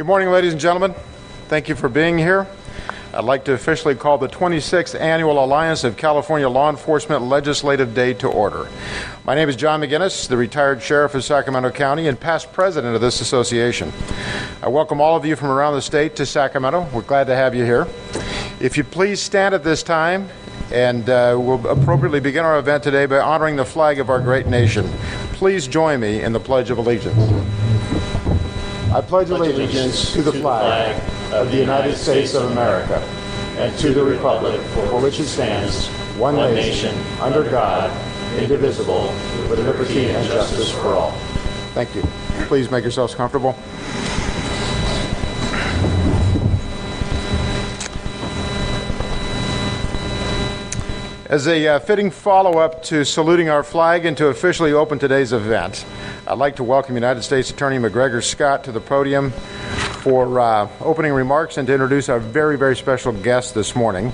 Good morning, ladies and gentlemen. Thank you for being here. I'd like to officially call the 26th Annual Alliance of California Law Enforcement Legislative Day to order. My name is John McGinnis, the retired sheriff of Sacramento County and past president of this association. I welcome all of you from around the state to Sacramento. We're glad to have you here. If you please stand at this time, and uh, we'll appropriately begin our event today by honoring the flag of our great nation. Please join me in the Pledge of Allegiance. I pledge allegiance to the flag of the United States of America and to the republic for which it stands, one nation, under God, indivisible, with liberty and justice for all. Thank you. Please make yourselves comfortable. As a uh, fitting follow up to saluting our flag and to officially open today's event, I'd like to welcome United States Attorney McGregor Scott to the podium for uh, opening remarks and to introduce our very, very special guest this morning.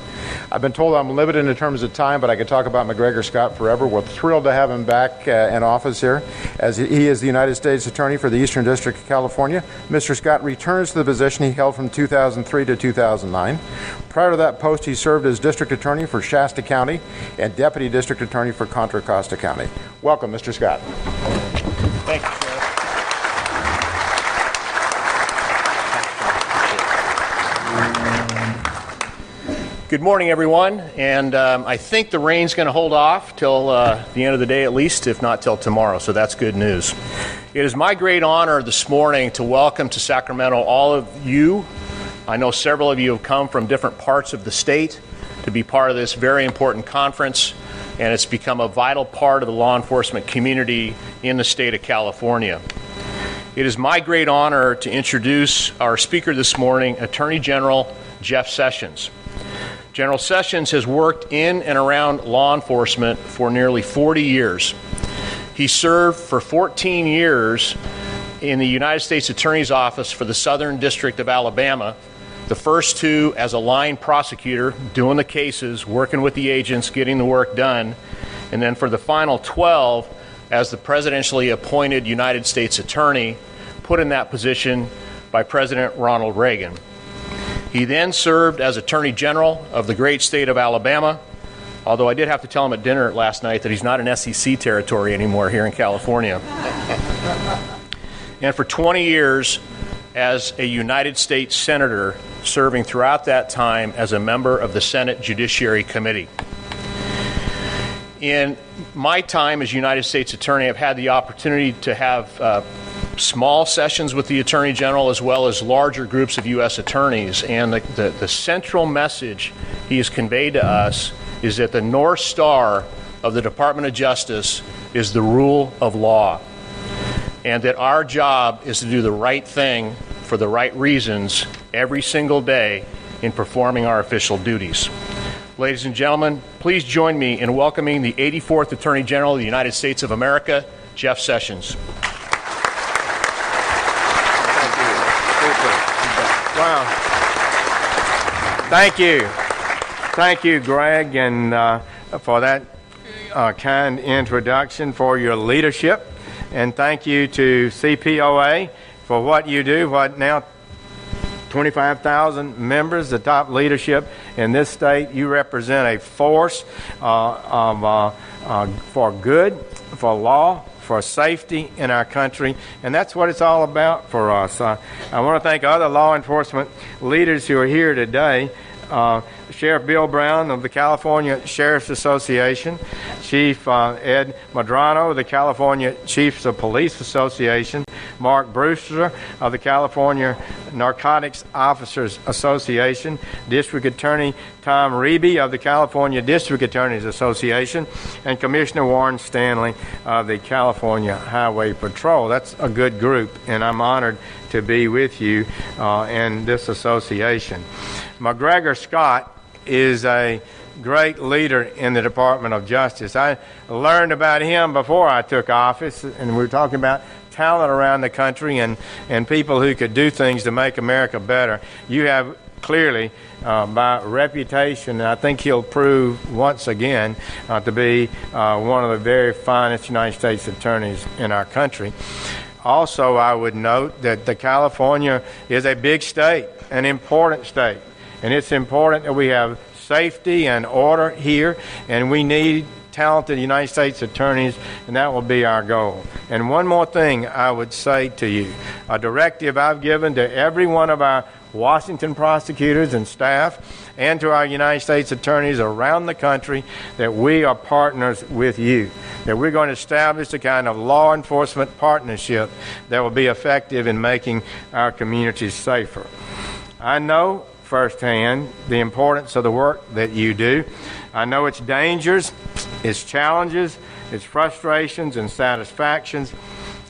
I've been told I'm limited in terms of time, but I could talk about McGregor Scott forever. We're thrilled to have him back uh, in office here, as he is the United States Attorney for the Eastern District of California. Mr. Scott returns to the position he held from 2003 to 2009. Prior to that post, he served as District Attorney for Shasta County and Deputy District Attorney for Contra Costa County. Welcome, Mr. Scott. Thank you, Good morning, everyone. And um, I think the rain's going to hold off till uh, the end of the day, at least, if not till tomorrow. So that's good news. It is my great honor this morning to welcome to Sacramento all of you. I know several of you have come from different parts of the state to be part of this very important conference, and it's become a vital part of the law enforcement community in the state of California. It is my great honor to introduce our speaker this morning, Attorney General Jeff Sessions. General Sessions has worked in and around law enforcement for nearly 40 years. He served for 14 years in the United States Attorney's Office for the Southern District of Alabama, the first two as a line prosecutor, doing the cases, working with the agents, getting the work done, and then for the final 12 as the presidentially appointed United States Attorney, put in that position by President Ronald Reagan. He then served as Attorney General of the great state of Alabama, although I did have to tell him at dinner last night that he's not in SEC territory anymore here in California. and for 20 years as a United States Senator, serving throughout that time as a member of the Senate Judiciary Committee. In my time as United States Attorney, I've had the opportunity to have uh, small sessions with the Attorney General as well as larger groups of U.S. attorneys. And the, the, the, central message he has conveyed to us is that the North Star of the Department of Justice is the rule of law. And that our job is to do the right thing for the right reasons every single day in performing our official duties. Ladies and gentlemen, please join me in welcoming the 84th Attorney General of the United States of America, Jeff Sessions. Thank you. Thank you, Greg, and uh, for that uh, kind introduction, for your leadership. And thank you to CPOA for what you do, what now 25,000 members, the top leadership in this state. You represent a force uh, of, uh, uh, for good, for law, for safety in our country, and that's what it's all about for us. Uh, I want to thank other law enforcement leaders who are here today. Uh, Sheriff Bill Brown of the California Sheriff's Association, Chief uh, Ed Medrano of the California Chiefs of Police Association, Mark Brewster of the California Narcotics Officers Association, District Attorney Todd Riebe of the California District Attorneys Association, and Commissioner Warren Stanley of the California Highway Patrol. That's a good group, and I'm honored to be with you uh, in this association. McGregor Scott is a great leader in the Department of Justice. I learned about him before I took office, and we were talking about talent around the country and, and people who could do things to make America better. You have clearly, uh, by reputation, I think he'll prove once again uh, to be uh, one of the very finest United States attorneys in our country. Also, I would note that the California is a big state, an important state, and it's important that we have safety and order here, and we need talented United States attorneys, and that will be our goal. And one more thing I would say to you a directive I've given to every one of our Washington prosecutors and staff, and to our United States attorneys around the country that we are partners with you, that we're going to establish the kind of law enforcement partnership that will be effective in making our communities safer. I know firsthand the importance of the work that you do. I know its dangers, its challenges, its frustrations and satisfactions.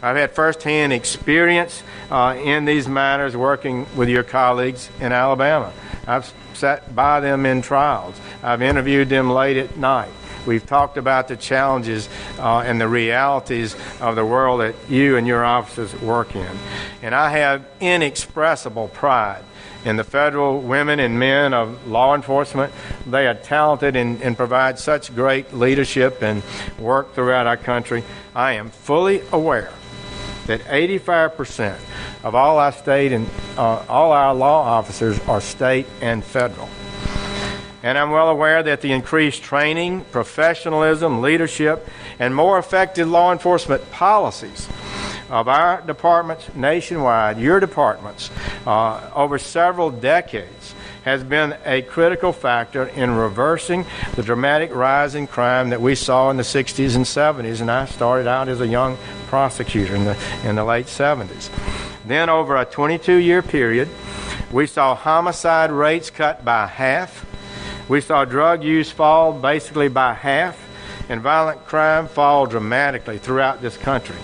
I've had firsthand experience uh, in these matters working with your colleagues in Alabama. I've sat by them in trials, I've interviewed them late at night. We've talked about the challenges uh, and the realities of the world that you and your officers work in. And I have inexpressible pride in the federal women and men of law enforcement. They are talented and, and provide such great leadership and work throughout our country. I am fully aware that 85% of all our state and uh, all our law officers are state and federal. And I'm well aware that the increased training, professionalism, leadership, and more effective law enforcement policies of our departments nationwide, your departments, uh, over several decades, has been a critical factor in reversing the dramatic rise in crime that we saw in the 60s and 70s. And I started out as a young prosecutor in the, in the late 70s. Then, over a 22 year period, we saw homicide rates cut by half. We saw drug use fall basically by half, and violent crime fall dramatically throughout this country.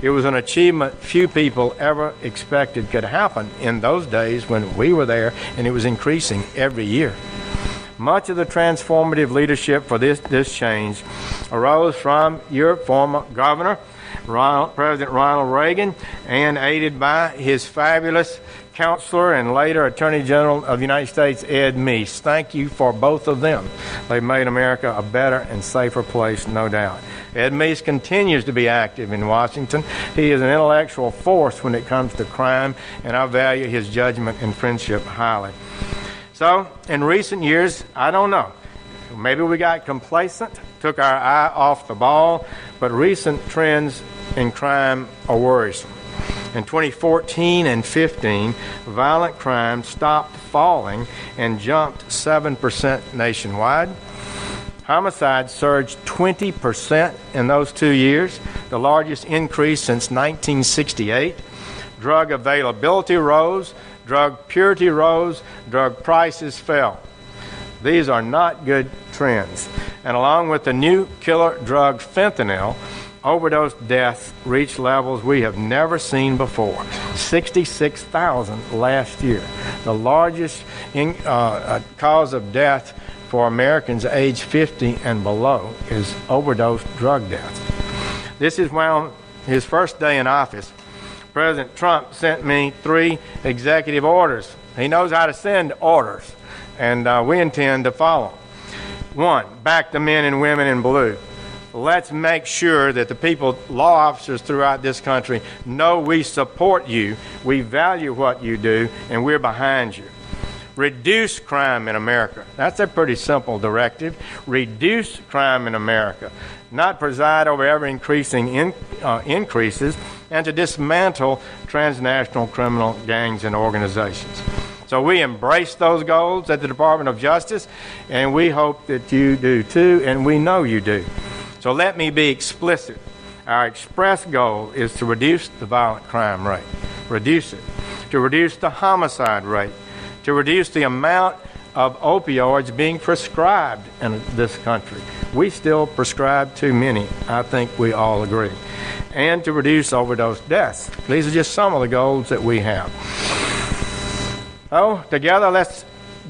It was an achievement few people ever expected could happen in those days when we were there, and it was increasing every year. Much of the transformative leadership for this, this change arose from your former governor, Ronald, President Ronald Reagan, and aided by his fabulous counselor and later Attorney General of the United States, Ed Meese. Thank you for both of them. They made America a better and safer place, no doubt. Ed Meese continues to be active in Washington. He is an intellectual force when it comes to crime, and I value his judgment and friendship highly. So, in recent years, I don't know. Maybe we got complacent, took our eye off the ball, but recent trends in crime are worrisome. In 2014 and 15, violent crime stopped falling and jumped 7% nationwide. Homicides surged 20% in those two years, the largest increase since 1968. Drug availability rose, drug purity rose, drug prices fell. These are not good trends. And along with the new killer drug fentanyl, overdose deaths reached levels we have never seen before 66,000 last year. The largest in, uh, uh cause of death for Americans age 50 and below is overdose drug deaths. This is when his first day in office, President Trump sent me three executive orders. He knows how to send orders, and uh, we intend to follow. One, back the men and women in blue. Let's make sure that the people, law officers throughout this country, know we support you, we value what you do, and we're behind you reduce crime in America. That's a pretty simple directive. Reduce crime in America, not preside over ever increasing in, uh, increases, and to dismantle transnational criminal gangs and organizations. So we embrace those goals at the Department of Justice, and we hope that you do too, and we know you do. So let me be explicit. Our express goal is to reduce the violent crime rate, reduce it, to reduce the homicide rate, to reduce the amount of opioids being prescribed in this country. We still prescribe too many, I think we all agree. And to reduce overdose deaths. These are just some of the goals that we have. Oh, together let's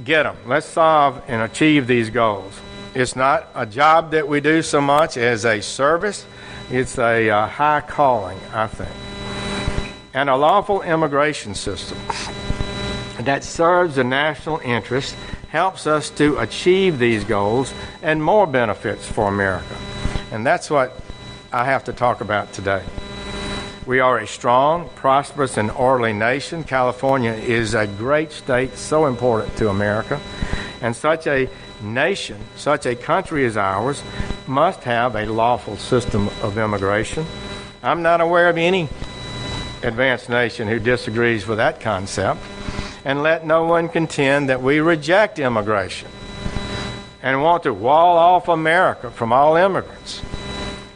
get them. Let's solve and achieve these goals. It's not a job that we do so much as a service, it's a uh, high calling, I think. And a lawful immigration system that serves the national interest helps us to achieve these goals and more benefits for America. And that's what I have to talk about today. We are a strong, prosperous, and orderly nation. California is a great state, so important to America. And such a nation, such a country as ours, must have a lawful system of immigration. I'm not aware of any advanced nation who disagrees with that concept. And let no one contend that we reject immigration and want to wall off America from all immigrants.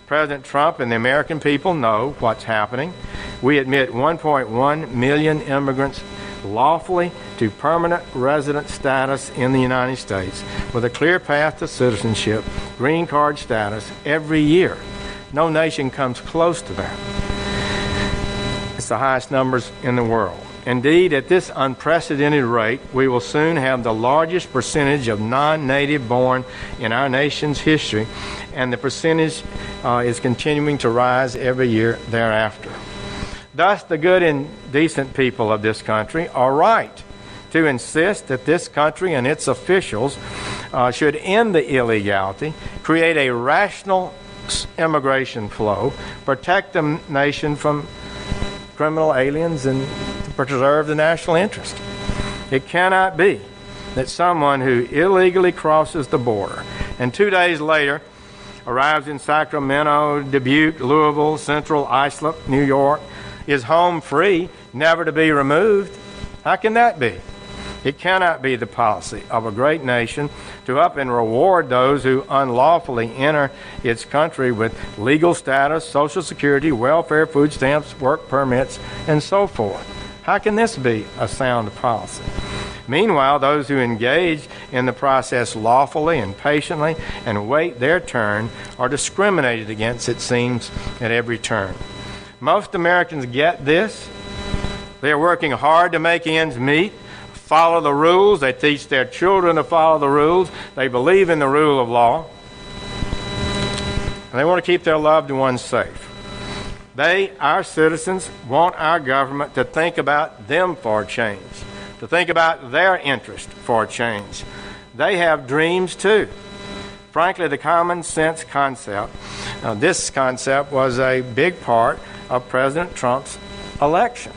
President Trump and the American people know what's happening. We admit 1.1 million immigrants lawfully to permanent resident status in the United States with a clear path to citizenship, green card status every year. No nation comes close to that. It's the highest numbers in the world. Indeed, at this unprecedented rate, we will soon have the largest percentage of non native born in our nation's history, and the percentage uh, is continuing to rise every year thereafter. Thus, the good and decent people of this country are right to insist that this country and its officials uh, should end the illegality, create a rational immigration flow, protect the nation from criminal aliens, and preserve the national interest. It cannot be that someone who illegally crosses the border and two days later arrives in Sacramento, Dubuque, Louisville, Central Islip, New York, is home free, never to be removed. How can that be? It cannot be the policy of a great nation to up and reward those who unlawfully enter its country with legal status, Social Security, welfare, food stamps, work permits, and so forth. How can this be a sound policy? Meanwhile, those who engage in the process lawfully and patiently and wait their turn are discriminated against, it seems, at every turn. Most Americans get this. They are working hard to make ends meet, follow the rules. They teach their children to follow the rules. They believe in the rule of law. And they want to keep their loved ones safe. They, our citizens, want our government to think about them for change, to think about their interest for change. They have dreams too. Frankly, the common sense concept, uh, this concept was a big part of President Trump's election.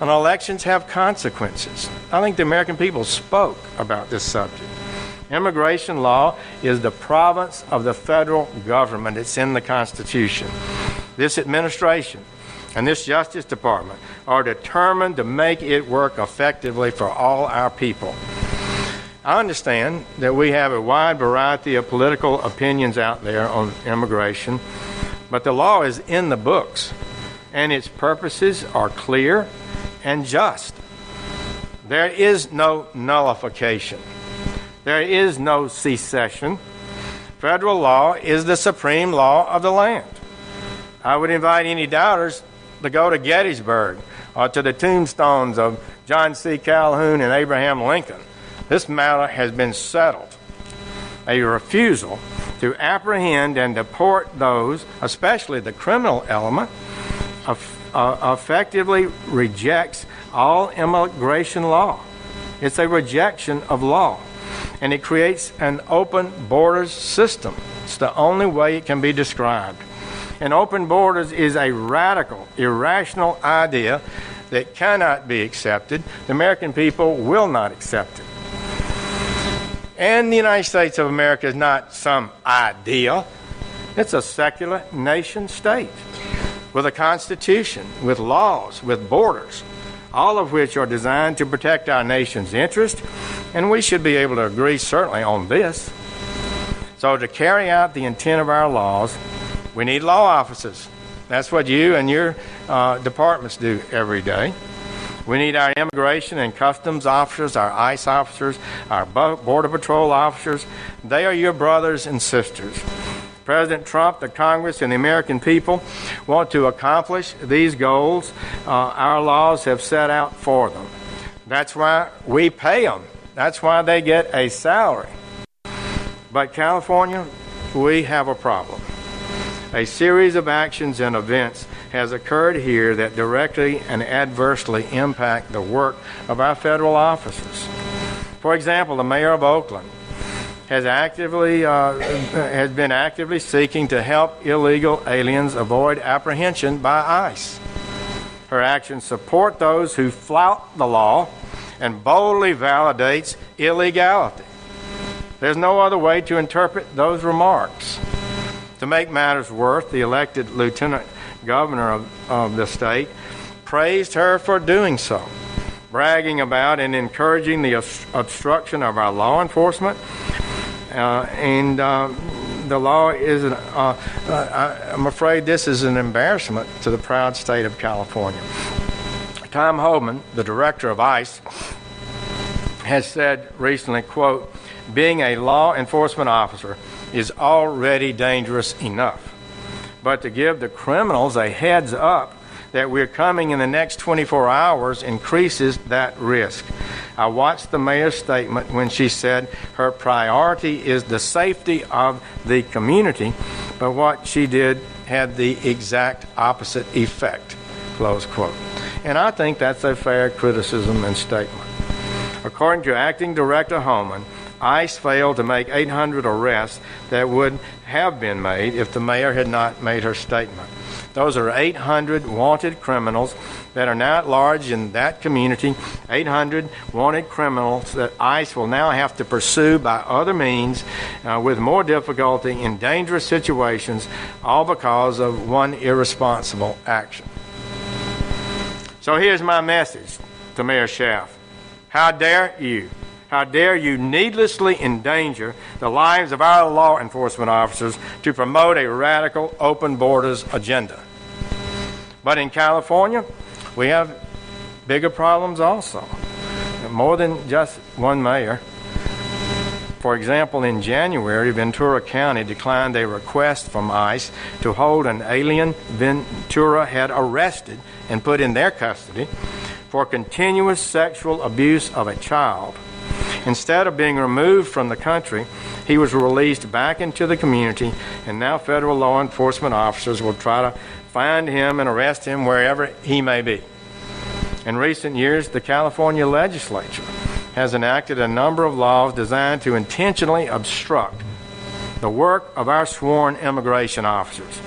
And elections have consequences. I think the American people spoke about this subject. Immigration law is the province of the federal government, it's in the Constitution this administration and this Justice Department are determined to make it work effectively for all our people. I understand that we have a wide variety of political opinions out there on immigration, but the law is in the books, and its purposes are clear and just. There is no nullification, there is no secession. Federal law is the supreme law of the land. I would invite any doubters to go to Gettysburg or to the tombstones of John C. Calhoun and Abraham Lincoln. This matter has been settled. A refusal to apprehend and deport those, especially the criminal element, Uh, effectively rejects all immigration law. It's a rejection of law. And it creates an open borders system. It's the only way it can be described. And open borders is a radical, irrational idea that cannot be accepted. The American people will not accept it. And the United States of America is not some idea, it's a secular nation state with a constitution, with laws, with borders, all of which are designed to protect our nation's interest, and we should be able to agree certainly on this. So, to carry out the intent of our laws, we need law offices. That's what you and your uh, departments do every day. We need our immigration and customs officers, our ICE officers, our Border Patrol officers. They are your brothers and sisters. President Trump, the Congress, and the American people want to accomplish these goals uh, our laws have set out for them. That's why we pay them. That's why they get a salary. But California, we have a problem. A series of actions and events has occurred here that directly and adversely impact the work of our federal officers. For example, the mayor of Oakland has actively uh, has been actively seeking to help illegal aliens avoid apprehension by ICE. Her actions support those who flout the law and boldly validates illegality. There's no other way to interpret those remarks. To make matters worse, the elected lieutenant governor of, of the state praised her for doing so, bragging about and encouraging the obstruction of our law enforcement. Uh, and uh, the law is, an, uh, I'm afraid this is an embarrassment to the proud state of California. Tom Homan, the director of ICE, has said recently, quote, being a law enforcement officer is already dangerous enough. But to give the criminals a heads up that we're coming in the next 24 hours increases that risk. I watched the mayor's statement when she said her priority is the safety of the community, but what she did had the exact opposite effect. Close quote. And I think that's a fair criticism and statement. According to Acting Director Homan, ICE failed to make 800 arrests that would have been made if the mayor had not made her statement. Those are 800 wanted criminals that are now at large in that community. 800 wanted criminals that ICE will now have to pursue by other means uh, with more difficulty in dangerous situations, all because of one irresponsible action. So here's my message to Mayor Schaaf. How dare you how dare you needlessly endanger the lives of our law enforcement officers to promote a radical open borders agenda? But in California, we have bigger problems also. More than just one mayor. For example, in January, Ventura County declined a request from ICE to hold an alien Ventura had arrested and put in their custody for continuous sexual abuse of a child Instead of being removed from the country, he was released back into the community, and now federal law enforcement officers will try to find him and arrest him wherever he may be. In recent years, the California legislature has enacted a number of laws designed to intentionally obstruct the work of our sworn immigration officers,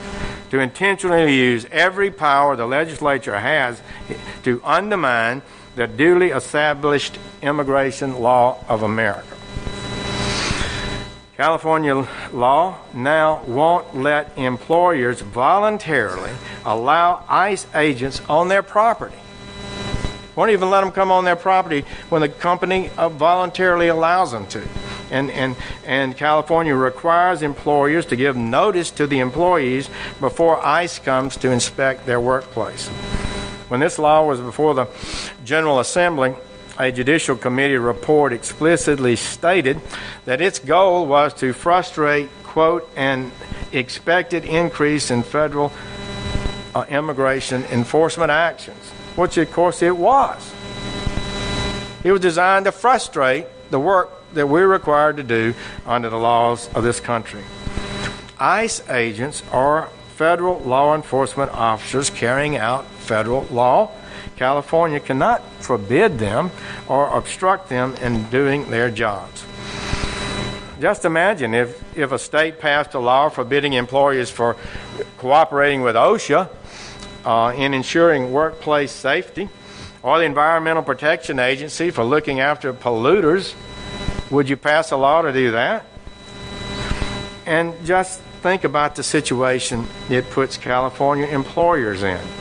to intentionally use every power the legislature has to undermine the duly established immigration law of America. California law now won't let employers voluntarily allow ICE agents on their property. Won't even let them come on their property when the company uh, voluntarily allows them to. And, and, and California requires employers to give notice to the employees before ICE comes to inspect their workplace. When this law was before the General Assembly, a Judicial Committee report explicitly stated that its goal was to frustrate, quote, an expected increase in federal uh, immigration enforcement actions, which of course it was. It was designed to frustrate the work that we're required to do under the laws of this country. ICE agents are federal law enforcement officers carrying out federal law. California cannot forbid them or obstruct them in doing their jobs. Just imagine if, if a state passed a law forbidding employers for cooperating with OSHA uh, in ensuring workplace safety, or the Environmental Protection Agency for looking after polluters. Would you pass a law to do that? And just think about the situation it puts California employers in.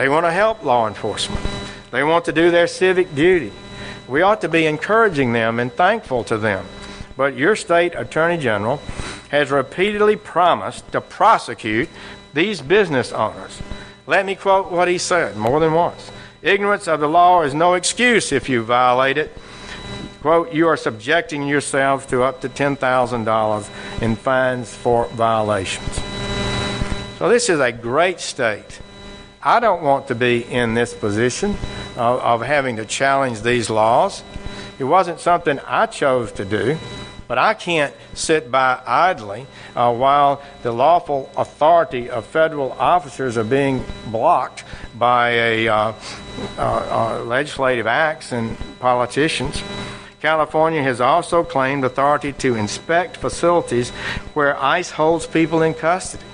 They want to help law enforcement. They want to do their civic duty. We ought to be encouraging them and thankful to them. But your state attorney general has repeatedly promised to prosecute these business owners. Let me quote what he said more than once. Ignorance of the law is no excuse if you violate it. Quote, you are subjecting yourselves to up to $10,000 in fines for violations. So, this is a great state. I don't want to be in this position of, of having to challenge these laws. It wasn't something I chose to do, but I can't sit by idly uh, while the lawful authority of federal officers are being blocked by a, uh, uh, uh legislative acts and politicians. California has also claimed authority to inspect facilities where ICE holds people in custody.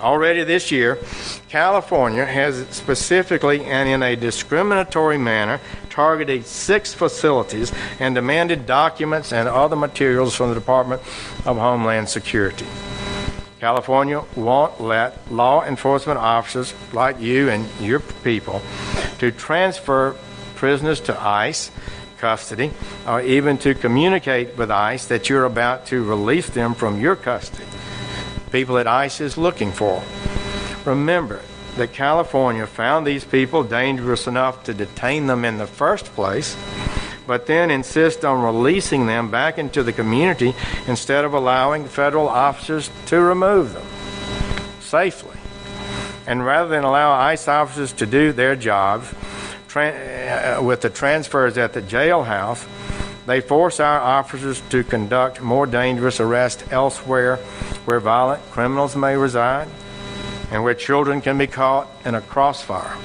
Already this year, California has specifically and in a discriminatory manner targeted six facilities and demanded documents and other materials from the Department of Homeland Security. California won't let law enforcement officers like you and your people to transfer prisoners to ICE custody or even to communicate with ICE that you're about to release them from your custody. People that ICE is looking for. Remember that California found these people dangerous enough to detain them in the first place but then insist on releasing them back into the community instead of allowing federal officers to remove them safely. And rather than allow ICE officers to do their jobs tra- uh, with the transfers at the jailhouse, they force our officers to conduct more dangerous arrests elsewhere where violent criminals may reside and where children can be caught in a crossfire.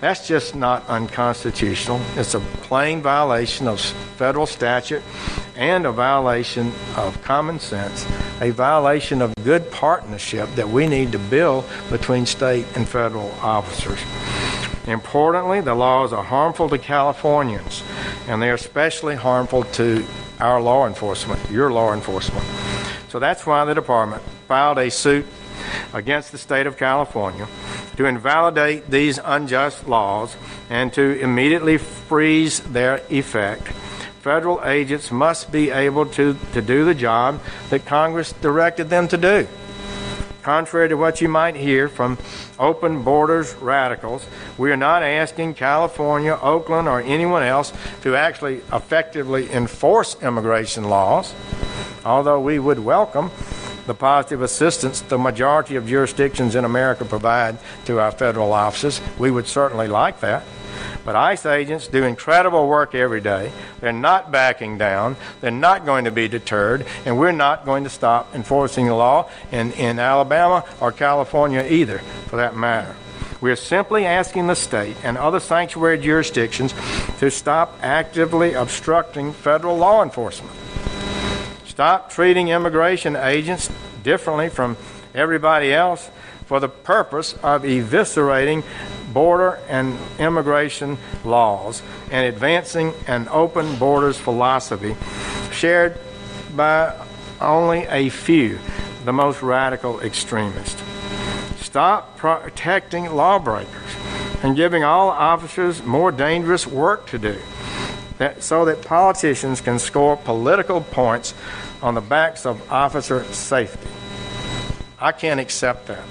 That's just not unconstitutional. It's a plain violation of federal statute and a violation of common sense, a violation of good partnership that we need to build between state and federal officers. Importantly, the laws are harmful to Californians, and they're especially harmful to our law enforcement, your law enforcement. So that's why the department filed a suit against the state of California to invalidate these unjust laws and to immediately freeze their effect. Federal agents must be able to, to do the job that Congress directed them to do. Contrary to what you might hear from open borders radicals, we are not asking California, Oakland, or anyone else to actually effectively enforce immigration laws, although we would welcome the positive assistance the majority of jurisdictions in America provide to our federal offices. We would certainly like that. But ICE agents do incredible work every day. They're not backing down. They're not going to be deterred. And we're not going to stop enforcing the law in, in Alabama or California either, for that matter. We're simply asking the state and other sanctuary jurisdictions to stop actively obstructing federal law enforcement. Stop treating immigration agents differently from everybody else for the purpose of eviscerating border and immigration laws and advancing an open borders philosophy shared by only a few, the most radical extremists. Stop protecting lawbreakers and giving all officers more dangerous work to do that, so that politicians can score political points on the backs of officer safety. I can't accept that.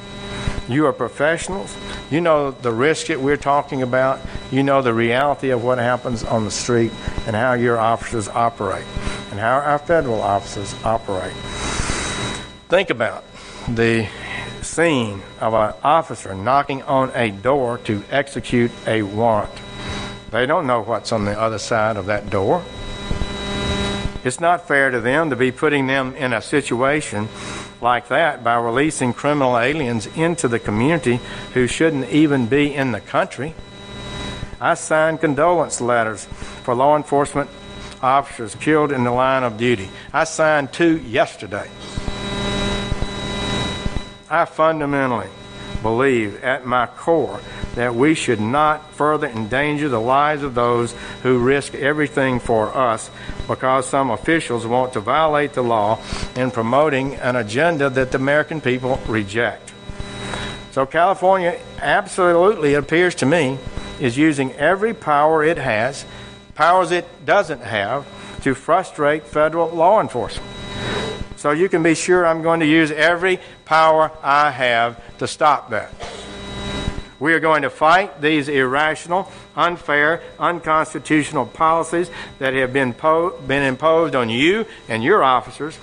You are professionals. You know the risk that we're talking about. You know the reality of what happens on the street and how your officers operate and how our federal officers operate. Think about the scene of an officer knocking on a door to execute a warrant. They don't know what's on the other side of that door. It's not fair to them to be putting them in a situation like that by releasing criminal aliens into the community who shouldn't even be in the country. I signed condolence letters for law enforcement officers killed in the line of duty. I signed two yesterday. I fundamentally believe at my core that we should not further endanger the lives of those who risk everything for us because some officials want to violate the law in promoting an agenda that the American people reject. So, California absolutely, appears to me, is using every power it has, powers it doesn't have, to frustrate federal law enforcement. So, you can be sure I'm going to use every power I have to stop that. We are going to fight these irrational, unfair, unconstitutional policies that have been, po- been imposed on you and your officers,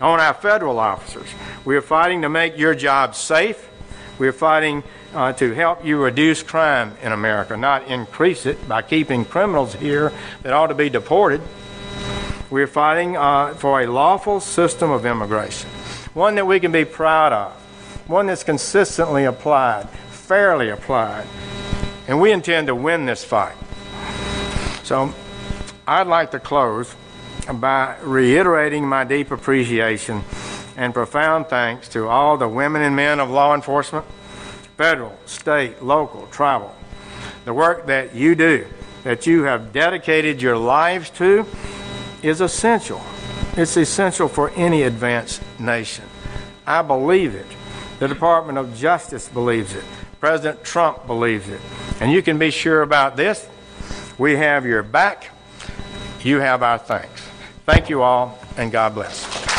on our federal officers. We are fighting to make your job safe. We are fighting uh, to help you reduce crime in America, not increase it by keeping criminals here that ought to be deported. We are fighting uh, for a lawful system of immigration, one that we can be proud of, one that's consistently applied, fairly applied. And we intend to win this fight. So I'd like to close by reiterating my deep appreciation and profound thanks to all the women and men of law enforcement, federal, state, local, tribal. The work that you do, that you have dedicated your lives to, is essential. It's essential for any advanced nation. I believe it. The Department of Justice believes it. President Trump believes it. And you can be sure about this. We have your back. You have our thanks. Thank you all, and God bless.